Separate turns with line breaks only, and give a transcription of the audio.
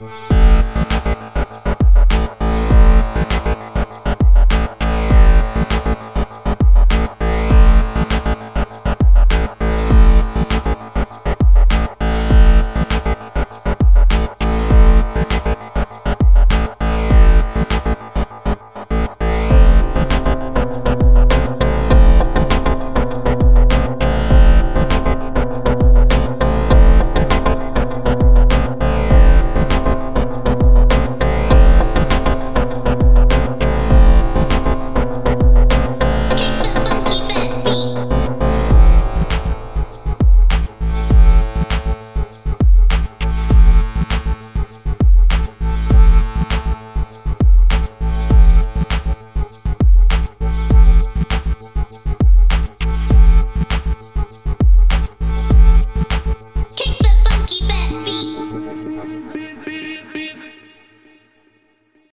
Bye.